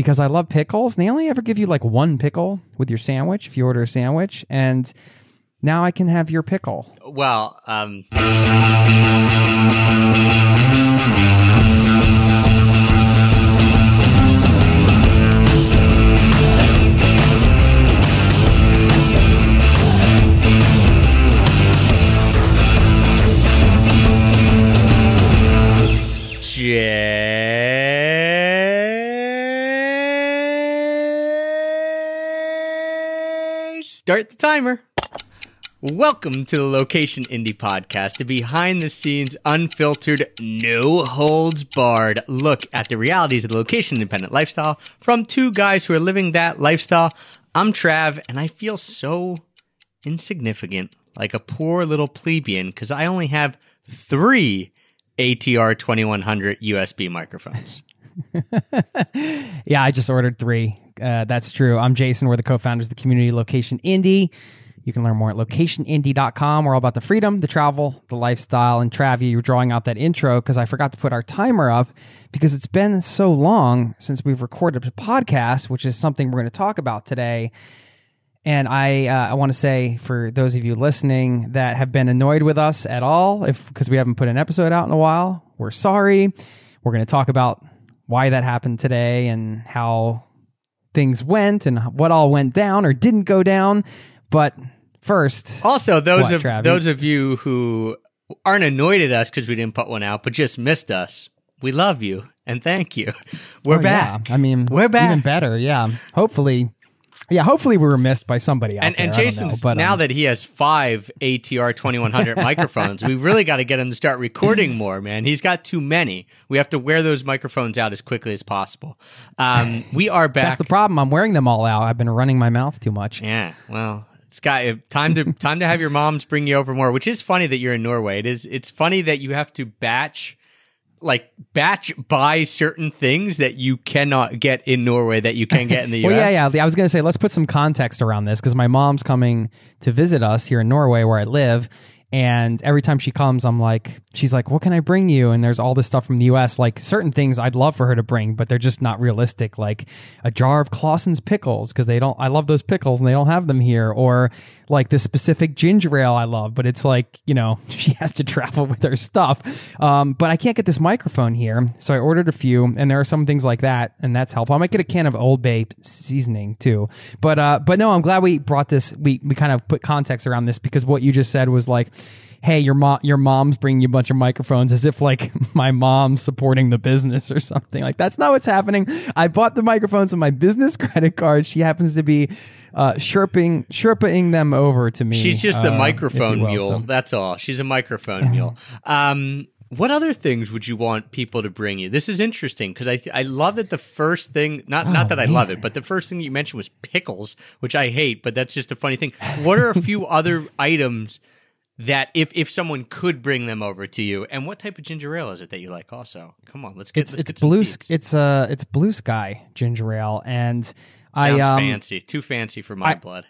because I love pickles. And they only ever give you like one pickle with your sandwich if you order a sandwich. And now I can have your pickle. Well, um. Start the timer. Welcome to the Location Indie Podcast, a behind the scenes, unfiltered, no holds barred look at the realities of the location independent lifestyle from two guys who are living that lifestyle. I'm Trav, and I feel so insignificant, like a poor little plebeian, because I only have three ATR 2100 USB microphones. yeah, I just ordered three. Uh, that's true. I'm Jason. We're the co founders of the community Location Indie. You can learn more at locationindie.com. We're all about the freedom, the travel, the lifestyle. And Travi, you're drawing out that intro because I forgot to put our timer up because it's been so long since we've recorded a podcast, which is something we're going to talk about today. And I, uh, I want to say for those of you listening that have been annoyed with us at all, if because we haven't put an episode out in a while, we're sorry. We're going to talk about why that happened today and how things went and what all went down or didn't go down. But first, Also, those What, of Travi? those of you who aren't annoyed at us because we didn't put one out, but just missed us, we love you and thank you. We're oh, back. yeah. I mean, We're back. Even better, yeah. Hopefully, yeah. Hopefully, we were missed by somebody out and there. and I don't know, Jason's but, now um, that he has five ATR 2100 microphones, we really got to get him to start recording more, man. He's got too many. We have to wear those microphones out as quickly as possible. Um, we are back. that's the problem. I'm wearing them all out. I've been running my mouth too much. Yeah, well, it's got time to time to have your moms bring you over more. Which is funny that you're in Norway. It is. It's funny that you have to batch, like batch buy certain things that you cannot get in Norway that you can get in the Well, U.S. yeah, yeah. I was going to say, let's put some context around this because my mom's coming to visit us here in Norway where I live. And every time she comes, I'm like, she's like, what can I bring you? And there's all this stuff from the US, like certain things I'd love for her to bring, but they're just not realistic. Like a jar of Claussen's pickles because they don't, I love those pickles and they don't have them here. Or like this specific ginger ale I love, but it's like, you know, she has to travel with her stuff. Um, but I can't get this microphone here. So I ordered a few and there are some things like that. And that's helpful. I might get a can of Old Bay seasoning too. But, uh, but no, I'm glad we brought this. We, we kind of put context around this because what you just said was like, hey, your mom, your mom's bringing you a bunch of microphones as if like my mom's supporting the business or something. Like that's not what's happening. I bought the microphones on my business credit card. She happens to be uh, sherping sherpaing them over to me. She's just the uh, microphone will. mule. So- That's all. She's a microphone mule. Um, what other things would you want people to bring you? This is interesting because I th- I love that the first thing not not Oh, that I love it, but the first thing you mentioned was pickles, which I hate, but that's just a funny thing. What are a few other items that if if someone could bring them over to you, and what type of ginger ale is it that you like? Also, come on, let's get it's let's it's get blue. It's uh it's blue sky ginger ale, and Sounds I um fancy, too fancy for my I- blood.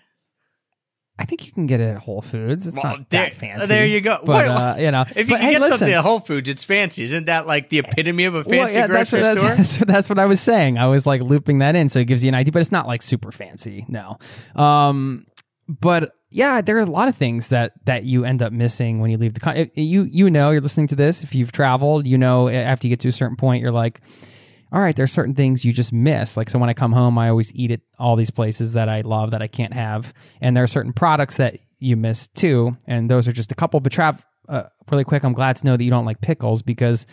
I think you can get it at Whole Foods. It's Well, not there- that fancy. there you go. But uh, you know, If you but can hey, get listen, something at Whole Foods, it's fancy. Isn't that like the epitome of a fancy well, yeah, that's, grocery what, store? that's, that's, that's what I was saying. I was like looping that in, so it gives you an idea, but it's not like super fancy. No, um, but yeah, there are a lot of things that that you end up missing when you leave the country. You you know, you're listening to this. If you've traveled, you know, after you get to a certain point, you're like. All right, there's certain things you just miss. Like, so when I come home, I always eat at all these places that I love that I can't have. And there are certain products that you miss too. And those are just a couple. But Trav, uh, really quick, I'm glad to know that you don't like pickles because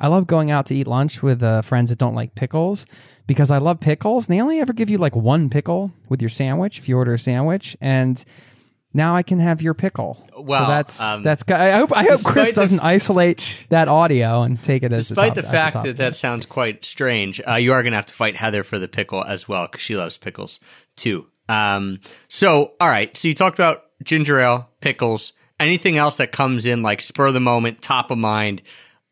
I love going out to eat lunch with uh, friends that don't like pickles because I love pickles. And they only ever give you like one pickle with your sandwich if you order a sandwich. And now I can have your pickle. Well, so that's um, that's. I hope I hope Chris doesn't isolate that audio and take it as Despite the, the top, at fact top. that that sounds quite strange, uh, you are going to have to fight Heather for the pickle as well because she loves pickles too. Um, so, all right. So you talked about ginger ale, pickles. Anything else that comes in like spur of the moment, top of mind?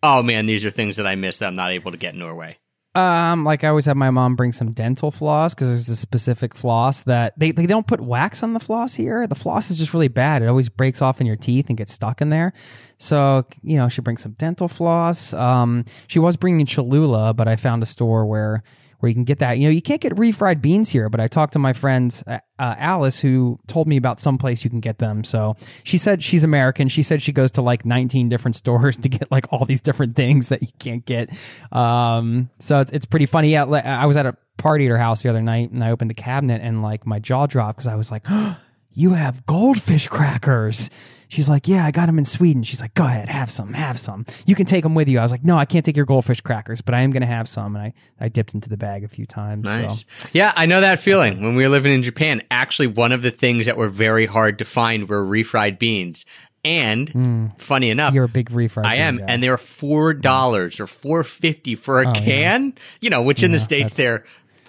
Oh man, these are things that I miss that I'm not able to get in Norway. Um, like I always have my mom bring some dental floss because there's a specific floss that they, they don't put wax on the floss here. The floss is just really bad. It always breaks off in your teeth and gets stuck in there. So, you know, she brings some dental floss. Um, she was bringing Cholula, but I found a store where where you can get that. You know, you can't get refried beans here, but I talked to my friend uh, uh, Alice who told me about some place you can get them. So she said she's American. She said she goes to like 19 different stores to get like all these different things that you can't get. Um, so it's, it's pretty funny. Yeah, I was at a party at her house the other night and I opened the cabinet and like my jaw dropped because I was like, you have goldfish crackers. She's like, yeah, I got them in Sweden. She's like, go ahead, have some, have some. You can take them with you. I was like, no, I can't take your goldfish crackers, but I am going to have some. And I, I dipped into the bag a few times. Nice. So. Yeah, I know that feeling. When we were living in Japan, actually, one of the things that were very hard to find were refried beans. And mm. funny enough, you're a big refried. I am, guy. and they're four dollars or four fifty for a oh, can. Yeah. You know, which yeah, in the states they're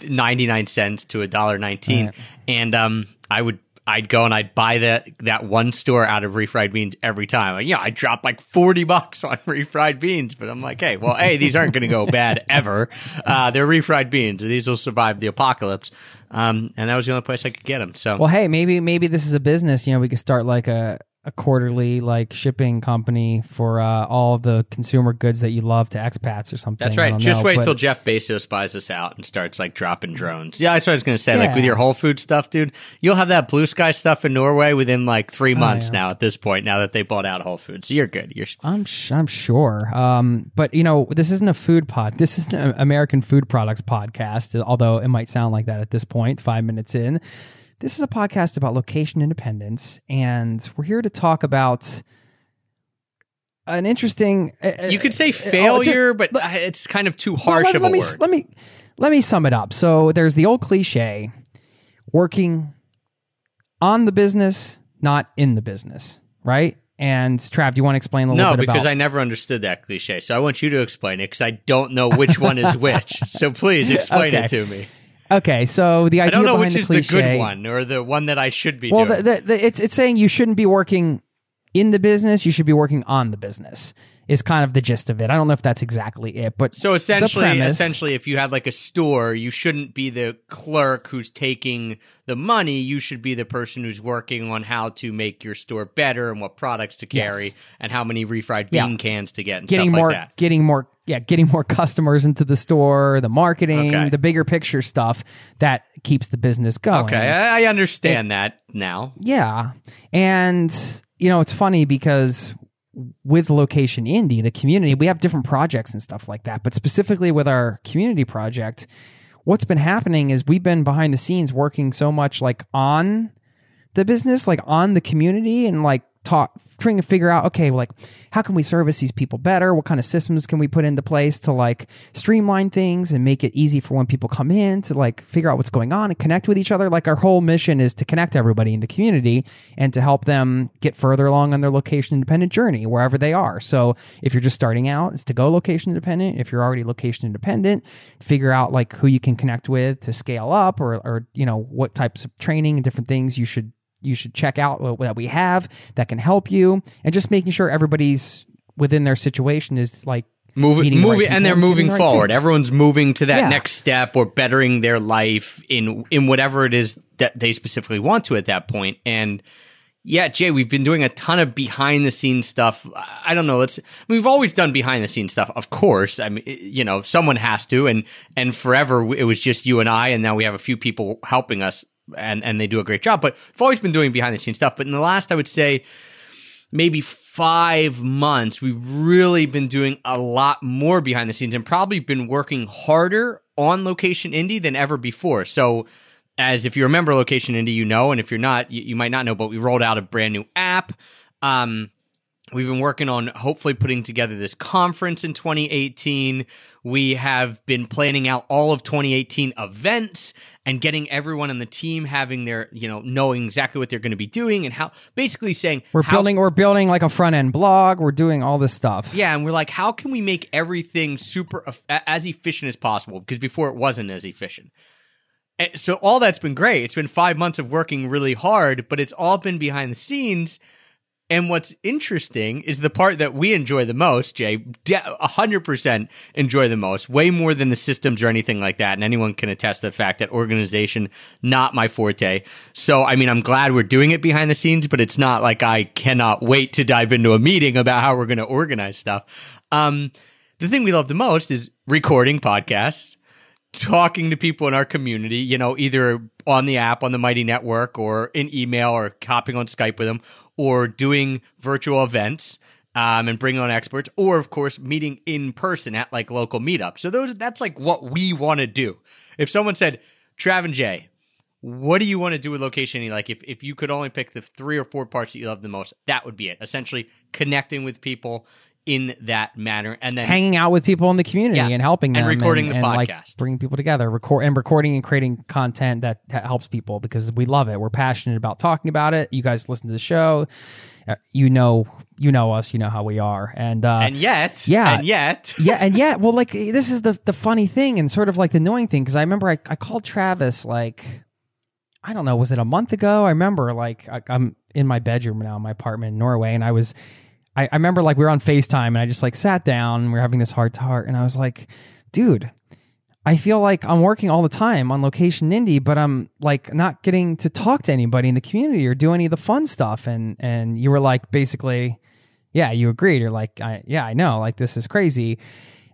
ninety nine cents to a dollar nineteen. Right. And um, I would I'd go and I'd buy that that one store out of refried beans every time. Like, yeah, I drop like forty bucks on refried beans, but I'm like, hey, well, hey, these aren't going to go bad ever. Uh, they're refried beans; these will survive the apocalypse. Um, and that was the only place I could get them. So, well, hey, maybe maybe this is a business. You know, we could start like a a quarterly like shipping company for uh, all the consumer goods that you love to expats or something. That's right. Just know, wait but... till Jeff Bezos buys us out and starts like dropping drones. Yeah, that's what I was going to say. Yeah. Like with your Whole Food stuff, dude, you'll have that blue sky stuff in Norway within like three months oh, yeah. now. At this point, now that they bought out Whole Foods, so you're good. You're. I'm I'm sure. Um, but you know, this isn't a food pod. This is an American food products podcast. Although it might sound like that at this point, five minutes in. This is a podcast about location independence, and we're here to talk about an interesting. Uh, you could say uh, failure, just, but it's kind of too harsh let, of let a me, word. Let me let me sum it up. So there's the old cliche: working on the business, not in the business, right? And Trav, do you want to explain a little no, bit about? No, because I never understood that cliche. So I want you to explain it because I don't know which one is which. So please explain okay. it to me. Okay, so the idea I don't know which the is cliche, the good one or the one that I should be well, doing. The, the, it's it's saying you shouldn't be working in the business. You should be working on the business is kind of the gist of it. I don't know if that's exactly it, but so essentially, premise, essentially, if you had like a store, you shouldn't be the clerk who's taking the money. You should be the person who's working on how to make your store better and what products to carry yes. and how many refried bean yeah. cans to get and getting more, like getting more, yeah, getting more customers into the store, the marketing, okay. the bigger picture stuff that keeps the business going. Okay, I understand it, that now. Yeah, and you know it's funny because with location indie the community we have different projects and stuff like that but specifically with our community project what's been happening is we've been behind the scenes working so much like on the business like on the community and like talk trying to figure out okay like how can we service these people better? What kind of systems can we put into place to like streamline things and make it easy for when people come in to like figure out what's going on and connect with each other? Like our whole mission is to connect everybody in the community and to help them get further along on their location independent journey wherever they are. So if you're just starting out it's to go location independent. If you're already location independent figure out like who you can connect with to scale up or or you know what types of training and different things you should you should check out that we have that can help you and just making sure everybody's within their situation is like moving moving right and they're moving right forward things. everyone's moving to that yeah. next step or bettering their life in in whatever it is that they specifically want to at that point. point and yeah, Jay, we've been doing a ton of behind the scenes stuff. I don't know. Let's. We've always done behind the scenes stuff, of course. I mean, you know, someone has to, and and forever it was just you and I, and now we have a few people helping us and and they do a great job. But I've always been doing behind the scenes stuff. But in the last, I would say, maybe five months, we've really been doing a lot more behind the scenes and probably been working harder on Location Indie than ever before. So. As if you remember Location Indie, you know, and if you're not, you, you might not know, but we rolled out a brand new app. Um, We've been working on hopefully putting together this conference in 2018. We have been planning out all of 2018 events and getting everyone on the team having their, you know, knowing exactly what they're going to be doing and how basically saying we're how, building we're building like a front end blog, we're doing all this stuff. Yeah, and we're like how can we make everything super as efficient as possible because before it wasn't as efficient. Eh, so all that's been great. It's been 5 months of working really hard, but it's all been behind the scenes and what's interesting is the part that we enjoy the most, Jay, a hundred percent enjoy the most, way more than the systems or anything like that. And anyone can attest to the fact that organization, not my forte. So, I mean, I'm glad we're doing it behind the scenes, but it's not like I cannot wait to dive into a meeting about how we're going to organize stuff. Um, the thing we love the most is recording podcasts talking to people in our community, you know, either on the app, on the Mighty Network, or in email, or hopping on Skype with them, or doing virtual events um, and bringing on experts, or of course meeting in person at like local meetups. So those that's like what we want to do. If someone said, Trav and Jay, what do you want to do with location? Like if, if you could only pick the three or four parts that you love the most, that would be it. Essentially connecting with people in that manner and then hanging out with people in the community Yeah. and helping them And recording the like, podcast. bringing people together record and recording and creating content that, that helps people because we love it we're passionate about talking about it you guys listen to the show Uh, you know you know us you know how we are and uh and yet Yeah. and yet yeah, and yet well, like this is the the funny thing and sort of like the annoying thing because I remember I, I called Travis like I don't know, was it a month ago? I remember like I, I'm in my bedroom now, in my apartment in Norway, and I was I, I remember like we were on Facetime and I just like sat down and we are having this heart to heart, and I was like, dude. I feel like I'm working all the time on location indie, but I'm like not getting to talk to anybody in the community or do any of the fun stuff. And and you were like basically, yeah, you agreed. You're like, I, yeah, I know, like this is crazy.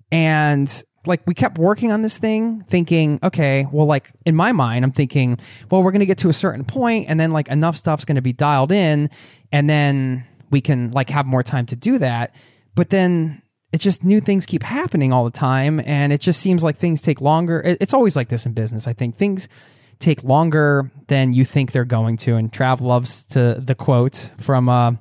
And like we kept working on this thing, thinking, okay, well, like in my mind, I'm thinking, well, we're gonna get to a certain point, and then like enough stuff's gonna be dialed in, and then we can like have more time to do that. But then it's just new things keep happening all the time, and it just seems like things take longer. It's always like this in business. I think things take longer than you think they're going to. And Trav loves to the quote from uh,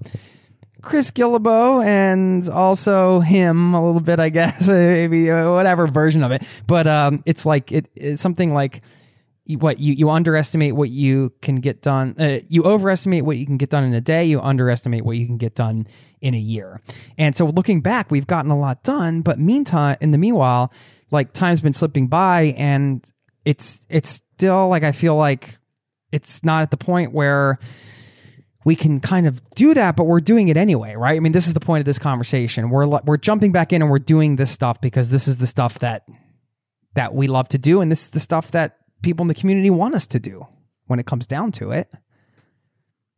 Chris Guillebeau and also him a little bit, I guess, maybe uh, whatever version of it. But um, it's like it, it's something like what you you underestimate what you can get done. Uh, you overestimate what you can get done in a day. You underestimate what you can get done in a year. And so looking back, we've gotten a lot done. But meantime, in the meanwhile, like time's been slipping by, and it's it's still like I feel like it's not at the point where we can kind of do that, but we're doing it anyway, right? I mean, this is the point of this conversation. We're we're jumping back in and we're doing this stuff because this is the stuff that that we love to do, and this is the stuff that people in the community want us to do. When it comes down to it,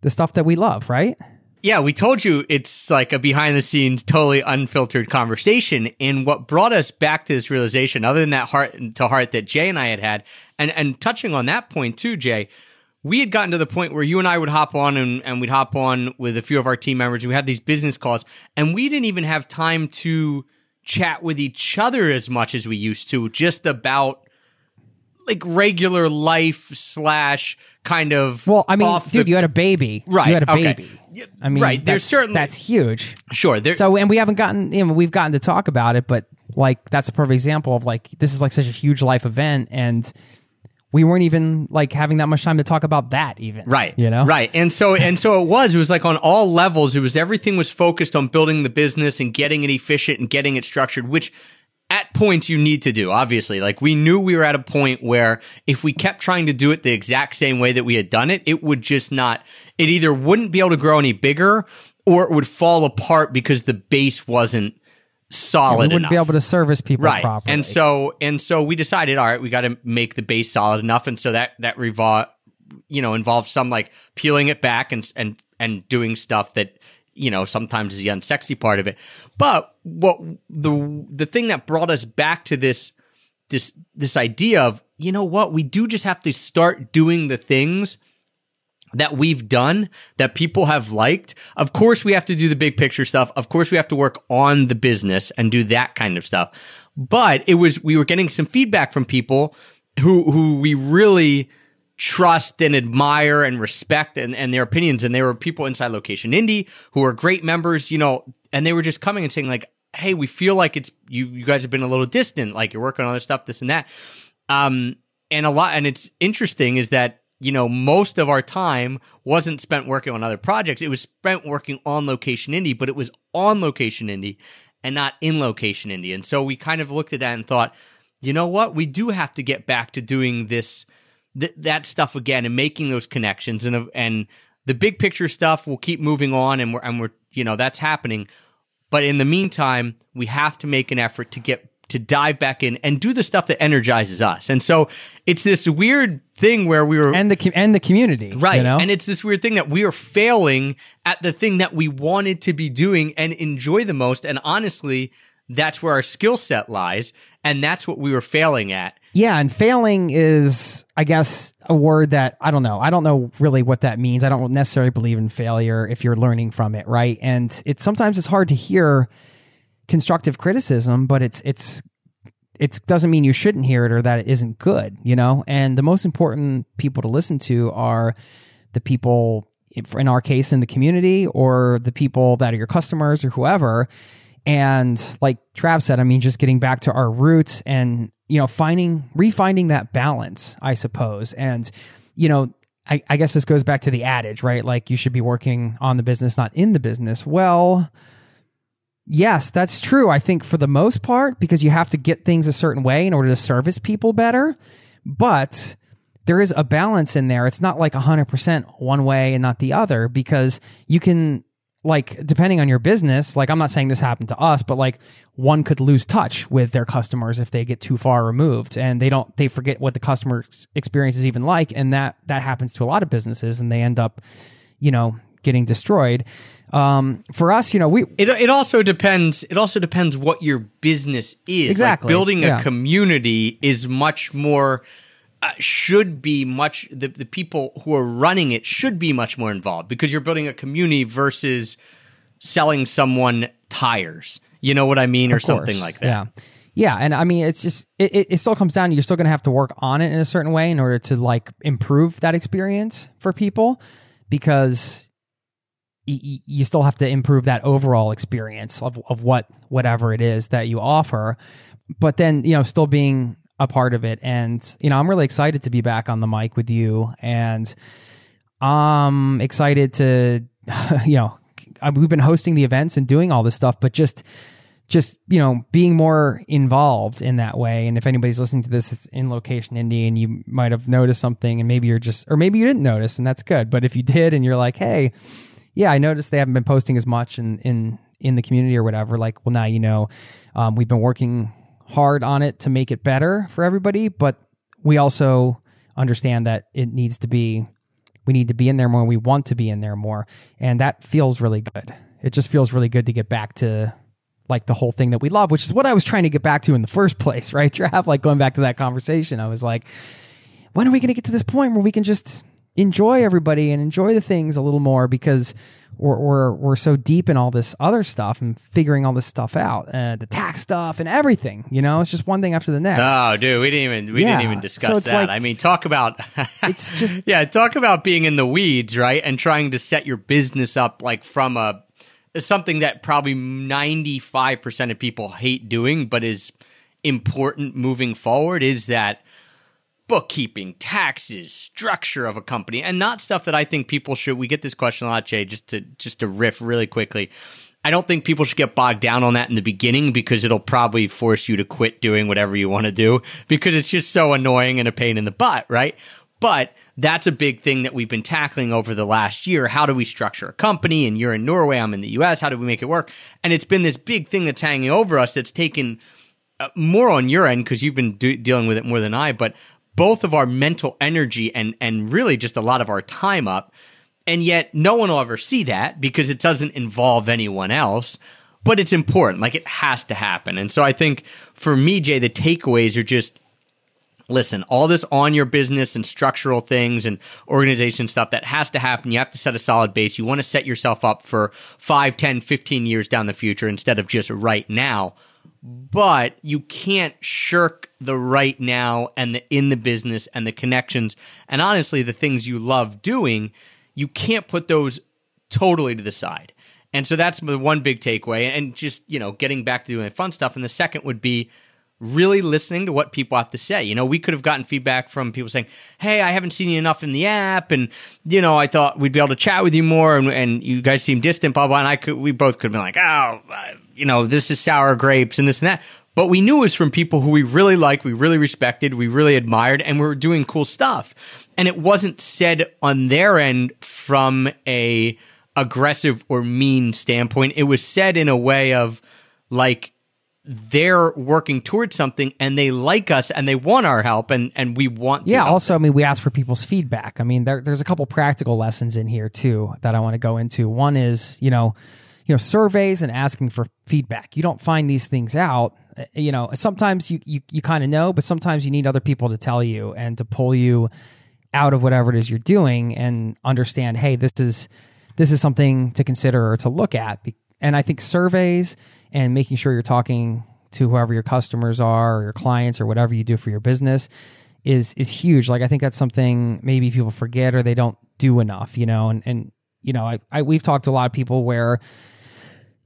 the stuff that we love, right? Yeah, we told you it's like a behind the scenes, totally unfiltered conversation. And what brought us back to this realization, other than that heart to heart that Jay and I had had, and, and touching on that point too, Jay, we had gotten to the point where you and I would hop on and, and we'd hop on with a few of our team members. We had these business calls and we didn't even have time to chat with each other as much as we used to, just about like regular life slash kind of Well, I mean, dude, the- you had a baby, Right, You had a okay. baby. I mean, right, there's that's- certainly- that's huge. sure there So, and we haven't gotten, you know, we've gotten to talk about it, but like that's a perfect example of like this is like such a huge life event, and we weren't even like having that much time to talk about that, even. Right. You know. Right. And so and so it was. It was like on all levels. It was everything was focused on building the business and getting it efficient and getting it structured, which at points you need to do, obviously. Like we knew we were at a point where if we kept trying to do it the exact same way that we had done it, it would just not it either wouldn't be able to grow any bigger or it would fall apart because the base wasn't solid. We wouldn't enough be able to service people right properly. and so and so we decided all right we got to make the base solid enough and so that that revol you know involves some like peeling it back and and and doing stuff that you know sometimes is the unsexy part of it but what the the thing that brought us back to this this this idea of you know what we do just have to start doing the things that we've done that people have liked. Of course, we have to do the big picture stuff. Of course, we have to work on the business and do that kind of stuff. But it was, we were getting some feedback from people who, who we really trust and admire and respect and, and their opinions. And there were people inside Location Indie who are great members, you know, and they were just coming and saying like, Hey, we feel like it's, you, you guys have been a little distant, like you're working on other stuff, this and that. Um, and a lot, and it's interesting is that, you know, most of our time wasn't spent working on other projects. It was spent working on location indie, but it was on location indie and not in location indie. And so we kind of looked at that and thought, you know what? We do have to get back to doing this, th- that stuff again and making those connections and, and the big picture stuff will keep moving on and we're, and we're, you know, that's happening. But in the meantime, we have to make an effort to get to dive back in and do the stuff that energizes us. And so it's this weird thing where we were and the and the community, right, You know? and it's this weird thing that we are failing at the thing that we wanted to be doing and enjoy the most. And honestly, that's where our skill set lies, and that's what we were failing at. Yeah, and failing is, I guess, a word that I don't know. I don't know really what that means. I don't necessarily believe in failure if you're learning from it, right? And it's sometimes it's hard to hear constructive criticism, but it's it's it doesn't mean you shouldn't hear it or that it isn't good, you know? And the most important people to listen to are the people in our case in the community or the people that are your customers or whoever and like Trav said, I mean, just getting back to our roots and, you know, finding, refinding that balance, I suppose. And, you know, I, I guess this goes back to the adage, right? Like you should be working on the business, not in the business. Well, yes, that's true. I think for the most part, because you have to get things a certain way in order to service people better. But there is a balance in there. It's not like 100% one way and not the other because you can like depending on your business like i'm not saying this happened to us but like one could lose touch with their customers if they get too far removed and they don't they forget what the customer experience is even like and that that happens to a lot of businesses and they end up you know getting destroyed. Um, for us you know we it, it also depends it also depends what your business is. Exactly. like building yeah. a community is much more uh, should be much the, the people who are running it should be much more involved because you're building a community versus selling someone tires. You know what i mean? Or something like that. Yeah. Yeah and i mean it's just it, it still comes down to you're still going to have to work on it in a certain way in order to like improve that experience for people because y- you still have to improve that overall experience of, of what whatever it is that you offer. But then you know still being a part of it. And, you know, I'm really excited to be back on the mic with you. And I'm excited to, you know, we've been hosting the events and doing all this stuff, but just, just you know being more involved in that way and if anybody's listening to this it's in location indie and you might have noticed something and maybe you're just or maybe you didn't notice and that's good but if you did and you're like hey yeah i noticed they haven't been posting as much in in in the community or whatever like well now you know um, we've been working hard on it to make it better for everybody, but we also understand that it needs to be we need to be in there more we want to be in there more and that feels really good it just feels really good to get back to like the whole thing that we love which is what i was trying to get back to in the first place right Trav? like going back to that conversation i was like when are we going to get to this point where we can just enjoy everybody and enjoy the things a little more because we're, we're, we're so deep in all this other stuff and figuring all this stuff out, uh, the tax stuff and everything. You know, it's just one thing after the next. Oh, dude, we didn't even we Yeah. didn't even discuss So that. like- I mean, talk about It's just- yeah, talk about being in the weeds, right? And trying to set your business up like from a something that probably ninety five percent of people hate doing, but is important moving forward. Is that bookkeeping, taxes, structure of a company, and not stuff that I think people should. We get this question a lot, Jay. Just to just to riff really quickly. I don't think people should get bogged down on that in the beginning because it'll probably force you to quit doing whatever you want to do because it's just so annoying and a pain in the butt, right? But that's a big thing that we've been tackling over the last year. How do we structure a company? And you're in Norway, I'm in the US. How do we make it work? And it's been this big thing that's hanging over us that's taken uh, more on your end because you've been do- dealing with it more than I, but both of our mental energy and and really just a lot of our time up. And yet no one will ever see that because it doesn't involve anyone else. But it's important. Like it has to happen. And so I think for me, Jay, the takeaways are just listen, all this on your business and structural things and organization stuff that has to happen. You have to set a solid base. You want to set yourself up for 5, 10, 15 years down the future instead of just right now. But you can't shirk the right now and the in the business and the connections and honestly the things you love doing. You can't put those totally to the side. And so that's the one big takeaway and just, you know, getting back to doing the fun stuff. And the second would be really listening to what people have to say. You know, we could have gotten feedback from people saying, "Hey, I haven't seen you enough in the app, and you know, I thought we'd be able to chat with you more, and, and you guys seem distant, blah blah." And I could, we both could have been like, "Oh, uh, you know, this is sour grapes and this and that." But we knew it was from people who we really liked, we really respected, we really admired, and we were doing cool stuff. And it wasn't said on their end from a aggressive or mean standpoint. It was said in a way of like they're working towards something and they like us and they want our help and and we want to Yeah. Also, I mean, we ask for people's feedback. I mean, there, there's a couple practical lessons in here too that I want to go into. One is, you know, you know, surveys and asking for feedback. You don't find these things out. Uh, You know, sometimes you you, you kind of know, but sometimes you need other people to tell you and to pull you out of whatever it is you're doing and understand, hey, this is this is something to consider or to look at. And I think surveys and making sure you're talking to whoever your customers are or your clients or whatever you do for your business is is huge. Like I think that's something maybe people forget or they don't do enough, you know. And and you know, I, I we've talked to a lot of people where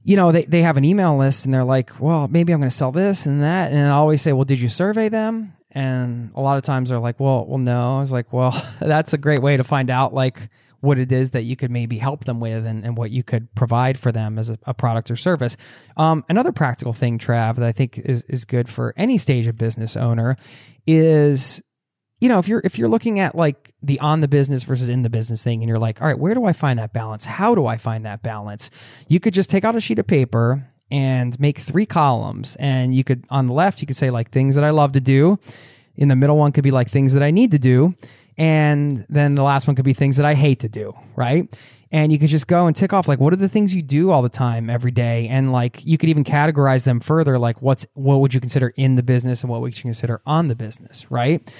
you know they, they have an email list and they're like, well, maybe I'm going to sell this and that, and I always say, well, did you survey them? And a lot of times they're like, well, well, no. I was like, well, that's a great way to find out like what it is that you could maybe help them with and, and what you could provide for them as a, a product or service. Um, another practical thing, Trav, that I think is is good for any stage of business owner is you know if you're if you're looking at like the on the business versus in the business thing and you're like all right where do i find that balance? How do i find that balance? You could just take out a sheet of paper and make three columns. And you could on the left you could say like things that i love to do. In the middle one could be like things that i need to do. And then the last one could be things that i hate to do right? And you can just go and tick off like what are the things you do all the time every day? And like you could even categorize them further like what's what would you consider in the business and what would you consider on the business right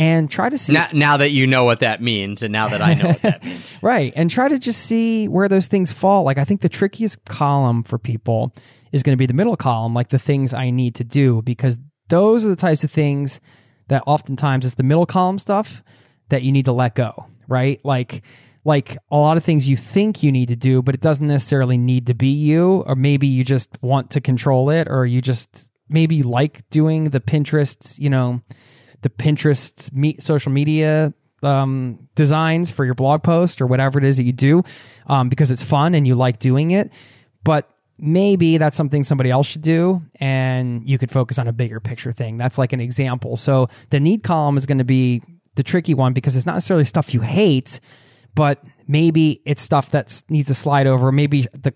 and try to see Now, now that you know what that means, and now that I know what that means, right and try to just see where those things fall. Like i think the trickiest column for people is going to be the middle column like the things i need to do because those are the types of things that oftentimes it's the middle column stuff that you need to let go right? Like like a lot of things you think you need to do but it doesn't necessarily need to be you or maybe you just want to control it or you just maybe you like doing the pinterest you know the Pinterest me- social media um, designs for your blog post or whatever it is that you do um, because it's fun and you like doing it. But maybe that's something somebody else should do and you could focus on a bigger picture thing. That's like an example. So the need column is going to be the tricky one because it's not necessarily stuff you hate, but maybe it's stuff that needs to slide over. Maybe the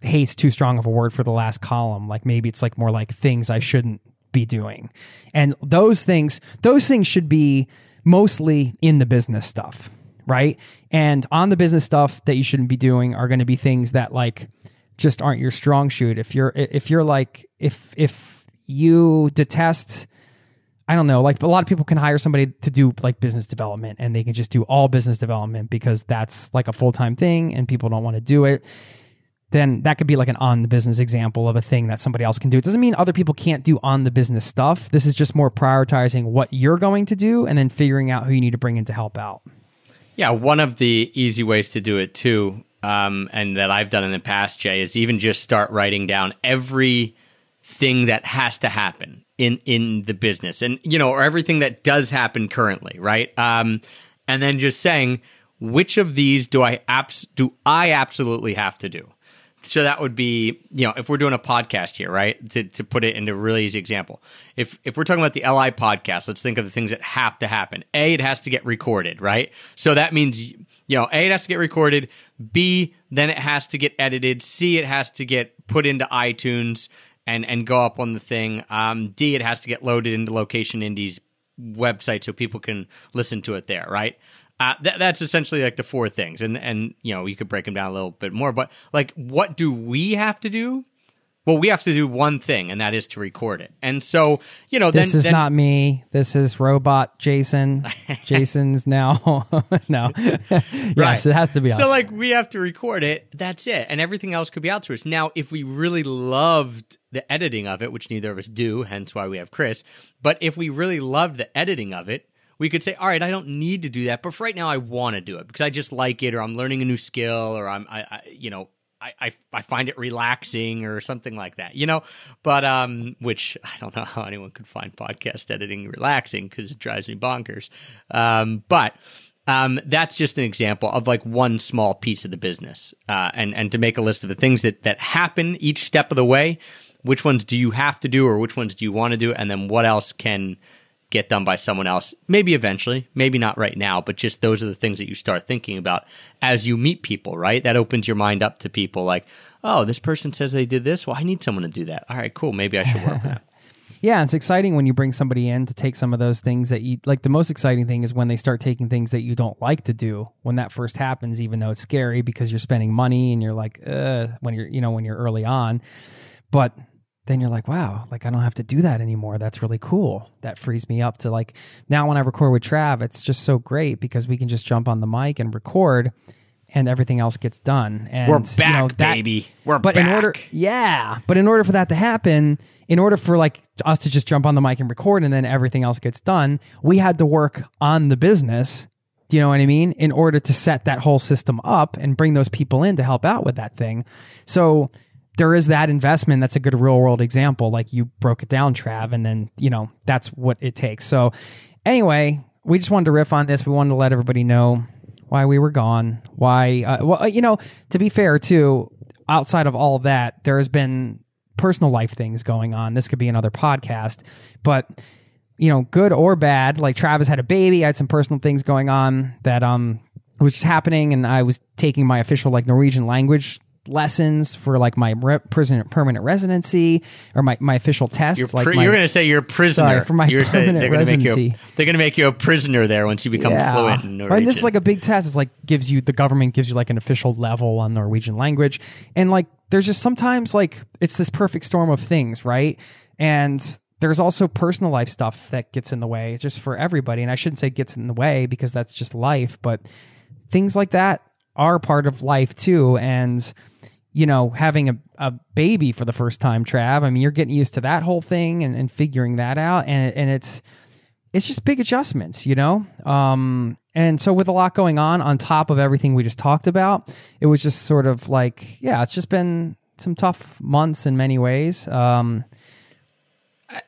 hate's too strong of a word for the last column. Like maybe it's like more like things I shouldn't be doing. And those things, those things should be mostly in the business stuff, right? And on the business stuff that you shouldn't be doing are going to be things that like just aren't your strong suit. If you're if you're like if if you detest I don't know, like a lot of people can hire somebody to do like business development and they can just do all business development because that's like a full-time thing and people don't want to do it then that could be like an on the business example of a thing that somebody else can do. It doesn't mean other people can't do on the business stuff. This is just more prioritizing what you're going to do and then figuring out who you need to bring in to help out. Yeah, one of the easy ways to do it too, um, and that I've done in the past, Jay, is even just start writing down every thing that has to happen in in the business, and you know, or everything that does happen currently, right? Um, and then just saying which of these do I abs- do I absolutely have to do. So that would be, you know, if we're doing a podcast here, right? To, to put it into a really easy example. If if we're talking about the LI podcast, let's think of the things that have to happen. A, it has to get recorded, right? So that means, you know, A, it has to get recorded. B, then it has to get edited. C, it has to get put into iTunes and and go up on the thing. Um, D, it has to get loaded into Location Indie's website so people can listen to it there, right? Uh, that, that's essentially like the four things, and and you know you could break them down a little bit more. But like, what do we have to do? Well, we have to do one thing, and that is to record it. And so, you know, This then, is then, not me. This is robot Jason. Jason's now no. yes, it has to be us. So like we have to record it. That's it, and everything else could be outsourced. Now, if we really loved the editing of it, which neither of us do, hence why we have Chris. But if we really loved the editing of it, we could say, all right, I don't need to do that, but for right now, I want to do it because I just like it, or I'm learning a new skill, or I'm, I, I you know. I, I, I find it relaxing or something like that, you know. But um, which I don't know how anyone could find podcast editing relaxing because it drives me bonkers. Um, but um, that's just an example of like one small piece of the business, uh, and and to make a list of the things that that happen each step of the way. Which ones do you have to do, or which ones do you want to do, and then what else can get done by someone else. Maybe eventually, maybe not right now, but just those are the things that you start thinking about as you meet people, right? That opens your mind up to people like, oh, this person says they did this. Well, I need someone to do that. All right, cool. Maybe I should work on that. Yeah, it's exciting when you bring somebody in to take some of those things that you like. The most exciting thing is when they start taking things that you don't like to do when that first happens, even though it's scary because you're spending money and you're like, uh, when you're, you know, when you're early on. But then you're like, wow, like I don't have to do that anymore. That's really cool. That frees me up to like now when I record with Trav, it's just so great because we can just jump on the mic and record and everything else gets done. And We're you back, know, that- baby. We're but back. in order yeah but in order for that to happen in order for like us to just jump on the mic and record and then everything else gets done we had to work on the business do you know what i mean in order to set that whole system up and bring those people in to help out with that thing so there is that investment. That's a good real world example. Like you broke it down trav and then you know that's what it takes. So anyway we just wanted to riff on this. We wanted to let everybody know why we were gone why uh, well uh, you know to be fair too outside of all of that there has been personal life things going on. This could be another podcast but you know good or bad like travis had a baby i had some personal things going on that um was just happening and i was taking my official like norwegian language lessons for like my re- prison permanent residency or my, my official tests You're, like pri- my, you're going to say you're a prisoner. Sorry, for my you're permanent they're going to make you. A, residency. they're going to make you a prisoner there once you become fluent in Norwegian. And this is like a big test. It's like gives you the government gives you like an official level on Norwegian language, and like there's just sometimes like it's this perfect storm of things, right? And there's also personal life stuff that gets in the way. It's just for everybody, and I shouldn't say gets in the way because that's just life, but things like that are part of life too, and you know, having a, a baby for the first time, Trav. I mean, you're getting used to that whole thing and, and figuring that out, and and it's it's just big adjustments, you know? Um, and so with a lot going on on top of everything we just talked about, it was just sort of like, yeah, it's just been some tough months in many ways. Um,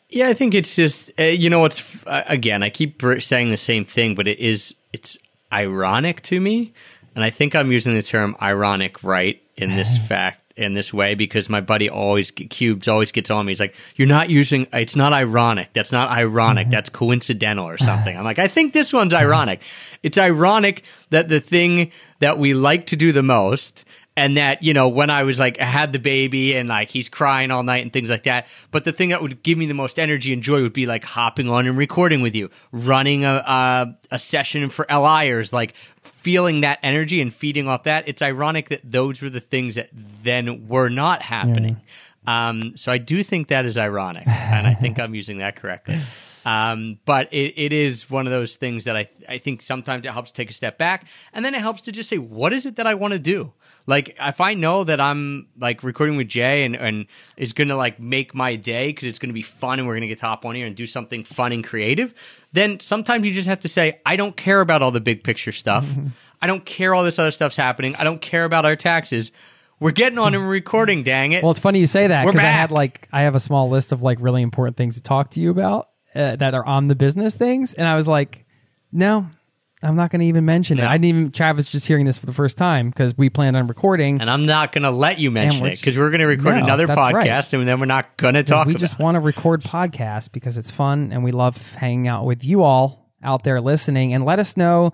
Yeah, I think it's just uh, you know what's uh, again. I keep saying the same thing, but it is it's ironic to me, and I think I'm using the term ironic right in this fact in this way because my buddy always cubes always gets on me. He's like, "You're not using. It's not ironic. That's not ironic. Mm-hmm. That's coincidental or something." I'm like, "I think this one's ironic. It's ironic that the thing that we like to do the most." And that you know when I was like I had the baby and like he's crying all night and things like that. But the thing that would give me the most energy and joy would be like hopping on and recording with you, running a a, a session for LIers, like feeling that energy and feeding off that. It's ironic that those were the things that then were not happening. Um, so I do think that is ironic, and I think I'm using that correctly. Um, but it, it is one of those things that I I think sometimes it helps take a step back, and then it helps to just say, what is it that I want to do? Like if I know that I'm like recording with Jay and and is gonna like make my day because it's gonna be fun and we're gonna get top on here and do something fun and creative, then sometimes you just have to say, I don't care about all the big picture stuff. I don't care all this other stuff's happening. I don't care about our taxes. We're getting on and recording, dang it. well, it's funny you say that because I had like, I have a small list of like really important things to talk to you about uh, that are on the business things. And I was like, no, I'm not going to even mention it. I didn't even, Travis just hearing this for the first time because we planned on recording. and I'm not going to let you mention we're it because just- we're going to record No, another that's right. podcast and then we're not going to 'Cause talk we about just want to record podcasts because it's fun and we love hanging out with you all out there listening and let us know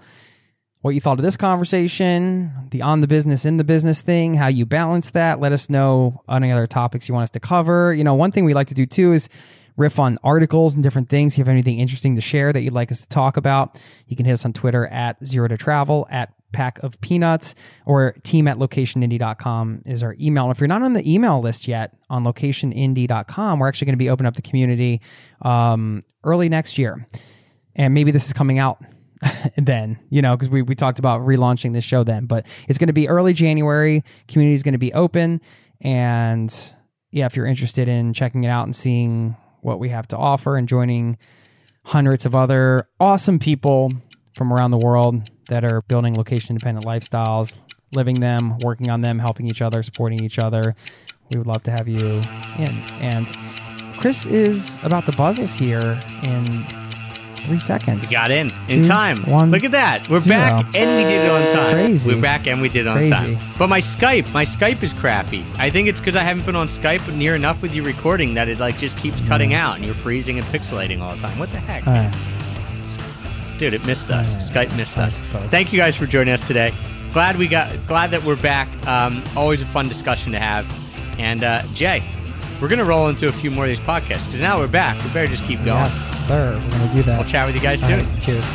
what you thought of this conversation, the on the business, in the business thing, how you balance that. Let us know any other topics you want us to cover. You know, one thing we like to do too is riff on articles and different things. If you have anything interesting to share that you'd like us to talk about, you can hit us on Twitter at zero to travel at pack of peanuts or team at locationindie.com is our email. And if you're not on the email list yet on locationindie.com, we're actually going to be opening up the community um, early next year. And maybe this is coming out then, you know, because we, we talked about relaunching this show then, but it's going to be early January. Community is going to be open. And yeah, if you're interested in checking it out and seeing what we have to offer and joining hundreds of other awesome people from around the world that are building location independent lifestyles, living them, working on them, helping each other, supporting each other. We would love to have you in. And Chris is about to buzz us here in three seconds. We got in Two, in time. one, Look at that. We're zero. back and we did it on time. Crazy. We're back and we did it on Crazy. time. But my Skype, my Skype is crappy. I think it's because I haven't been on Skype near enough with you recording that it like just keeps cutting out and you're freezing and pixelating all the time. What the heck? Dude, it missed us. Uh, Skype missed us. Thank you guys for joining us today. Glad we got glad that we're back. Um, always a fun discussion to have. And uh, Jay, we're gonna roll into a few more of these podcasts because now we're back. We better just keep going. Yes, sir. We're gonna do that. We'll chat with you guys All soon. right, cheers.